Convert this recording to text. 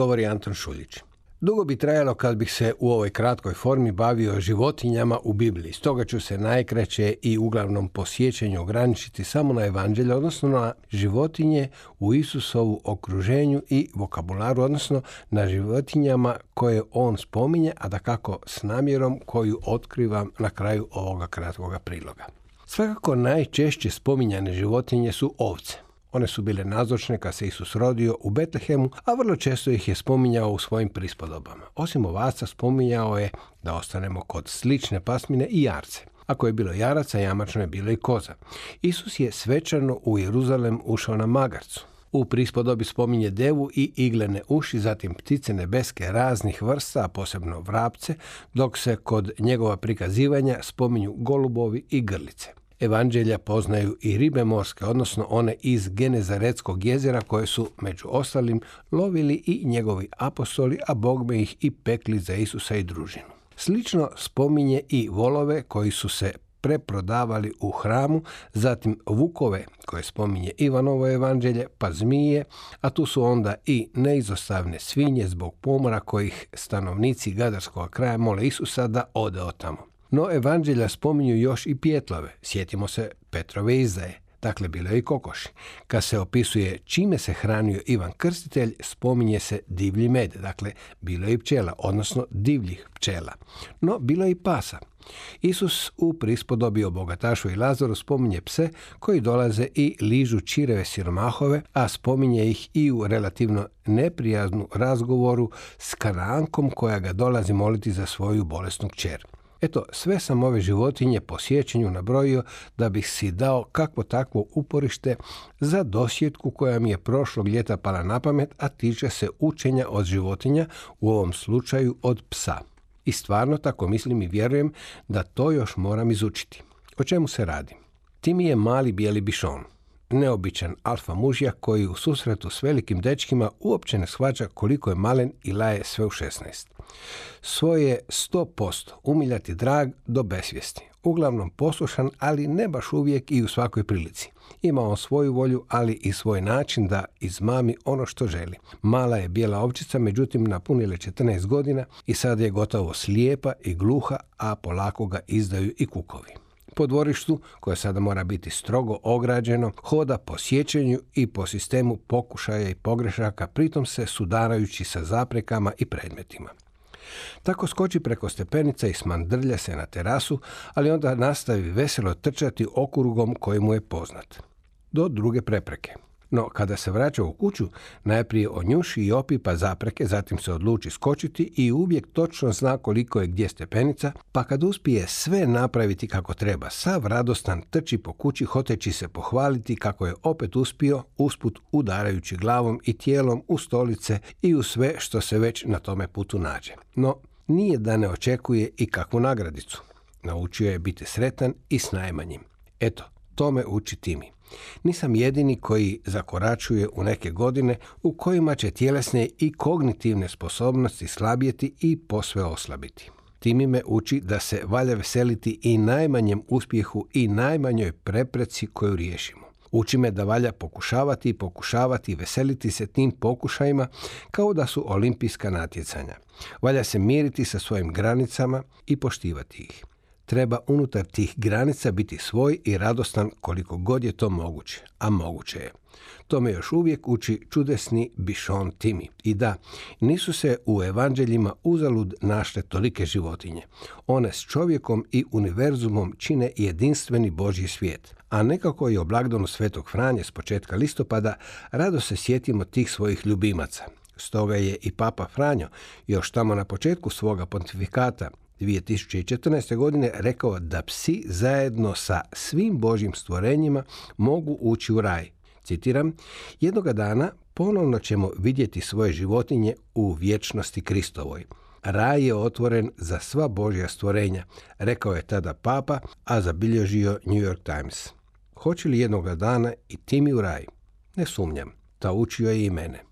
Govori Anton Šuljić. Dugo bi trajalo kad bih se u ovoj kratkoj formi bavio životinjama u Bibliji. Stoga ću se najkraće i uglavnom po sjećanju ograničiti samo na evanđelje, odnosno na životinje u Isusovu okruženju i vokabularu, odnosno na životinjama koje on spominje, a da kako s namjerom koju otkrivam na kraju ovoga kratkoga priloga. Svakako najčešće spominjane životinje su ovce. One su bile nazočne kad se Isus rodio u Betlehemu, a vrlo često ih je spominjao u svojim prispodobama. Osim ovaca spominjao je, da ostanemo kod slične pasmine, i jarce. Ako je bilo jaraca, jamačno je bilo i koza. Isus je svečano u Jeruzalem ušao na magarcu. U prispodobi spominje devu i iglene uši, zatim ptice nebeske raznih vrsta, a posebno vrapce, dok se kod njegova prikazivanja spominju golubovi i grlice. Evanđelja poznaju i ribe morske, odnosno one iz Genezaretskog jezera koje su među ostalim lovili i njegovi apostoli, a Bogme ih i pekli za Isusa i družinu. Slično spominje i volove koji su se preprodavali u hramu, zatim vukove koje spominje Ivanovo evanđelje, pa zmije, a tu su onda i neizostavne svinje zbog pomora kojih stanovnici Gadarskog kraja mole Isusa da ode od tamo. No evanđelja spominju još i pjetlove. Sjetimo se Petrove izdaje. Dakle, bilo je i kokoši. Kad se opisuje čime se hranio Ivan Krstitelj, spominje se divlji med. Dakle, bilo je i pčela, odnosno divljih pčela. No, bilo je i pasa. Isus u prispodobi o bogatašu i Lazaru spominje pse koji dolaze i ližu čireve siromahove, a spominje ih i u relativno neprijaznu razgovoru s Kanankom koja ga dolazi moliti za svoju bolesnu kćer. Eto, sve sam ove životinje po sjećanju nabrojio da bih si dao kakvo takvo uporište za dosjetku koja mi je prošlog ljeta pala na pamet, a tiče se učenja od životinja, u ovom slučaju od psa. I stvarno tako mislim i vjerujem da to još moram izučiti. O čemu se radi? Timi je mali bijeli bišon neobičan alfa mužja koji u susretu s velikim dečkima uopće ne shvaća koliko je malen i laje sve u 16. Svoje 100% umiljati drag do besvijesti. Uglavnom poslušan, ali ne baš uvijek i u svakoj prilici. Ima on svoju volju, ali i svoj način da izmami ono što želi. Mala je bijela ovčica, međutim napunile 14 godina i sad je gotovo slijepa i gluha, a polako ga izdaju i kukovi po dvorištu, koje sada mora biti strogo ograđeno, hoda po sjećanju i po sistemu pokušaja i pogrešaka, pritom se sudarajući sa zaprekama i predmetima. Tako skoči preko stepenica i smandrlja se na terasu, ali onda nastavi veselo trčati okrugom koji mu je poznat. Do druge prepreke – no, kada se vraća u kuću, najprije onjuši i opipa zapreke, zatim se odluči skočiti i uvijek točno zna koliko je gdje stepenica, pa kad uspije sve napraviti kako treba, sav radostan trči po kući hoteći se pohvaliti kako je opet uspio, usput udarajući glavom i tijelom u stolice i u sve što se već na tome putu nađe. No, nije da ne očekuje i kakvu nagradicu. Naučio je biti sretan i s najmanjim. Eto, tome uči Timi. Nisam jedini koji zakoračuje u neke godine u kojima će tjelesne i kognitivne sposobnosti slabjeti i posve oslabiti. Timi me uči da se valja veseliti i najmanjem uspjehu i najmanjoj prepreci koju riješimo. Uči me da valja pokušavati i pokušavati veseliti se tim pokušajima kao da su olimpijska natjecanja. Valja se miriti sa svojim granicama i poštivati ih treba unutar tih granica biti svoj i radostan koliko god je to moguće, a moguće je. To me još uvijek uči čudesni Bišon Timi. I da, nisu se u evanđeljima uzalud našle tolike životinje. One s čovjekom i univerzumom čine jedinstveni Božji svijet. A nekako je o blagdanu Svetog Franje s početka listopada rado se sjetimo tih svojih ljubimaca. Stoga je i Papa Franjo još tamo na početku svoga pontifikata 2014. godine rekao da psi zajedno sa svim Božjim stvorenjima mogu ući u raj. Citiram, jednoga dana Ponovno ćemo vidjeti svoje životinje u vječnosti Kristovoj. Raj je otvoren za sva Božja stvorenja, rekao je tada papa, a zabilježio New York Times. Hoće li jednoga dana i ti mi u raj? Ne sumnjam, ta učio je i mene.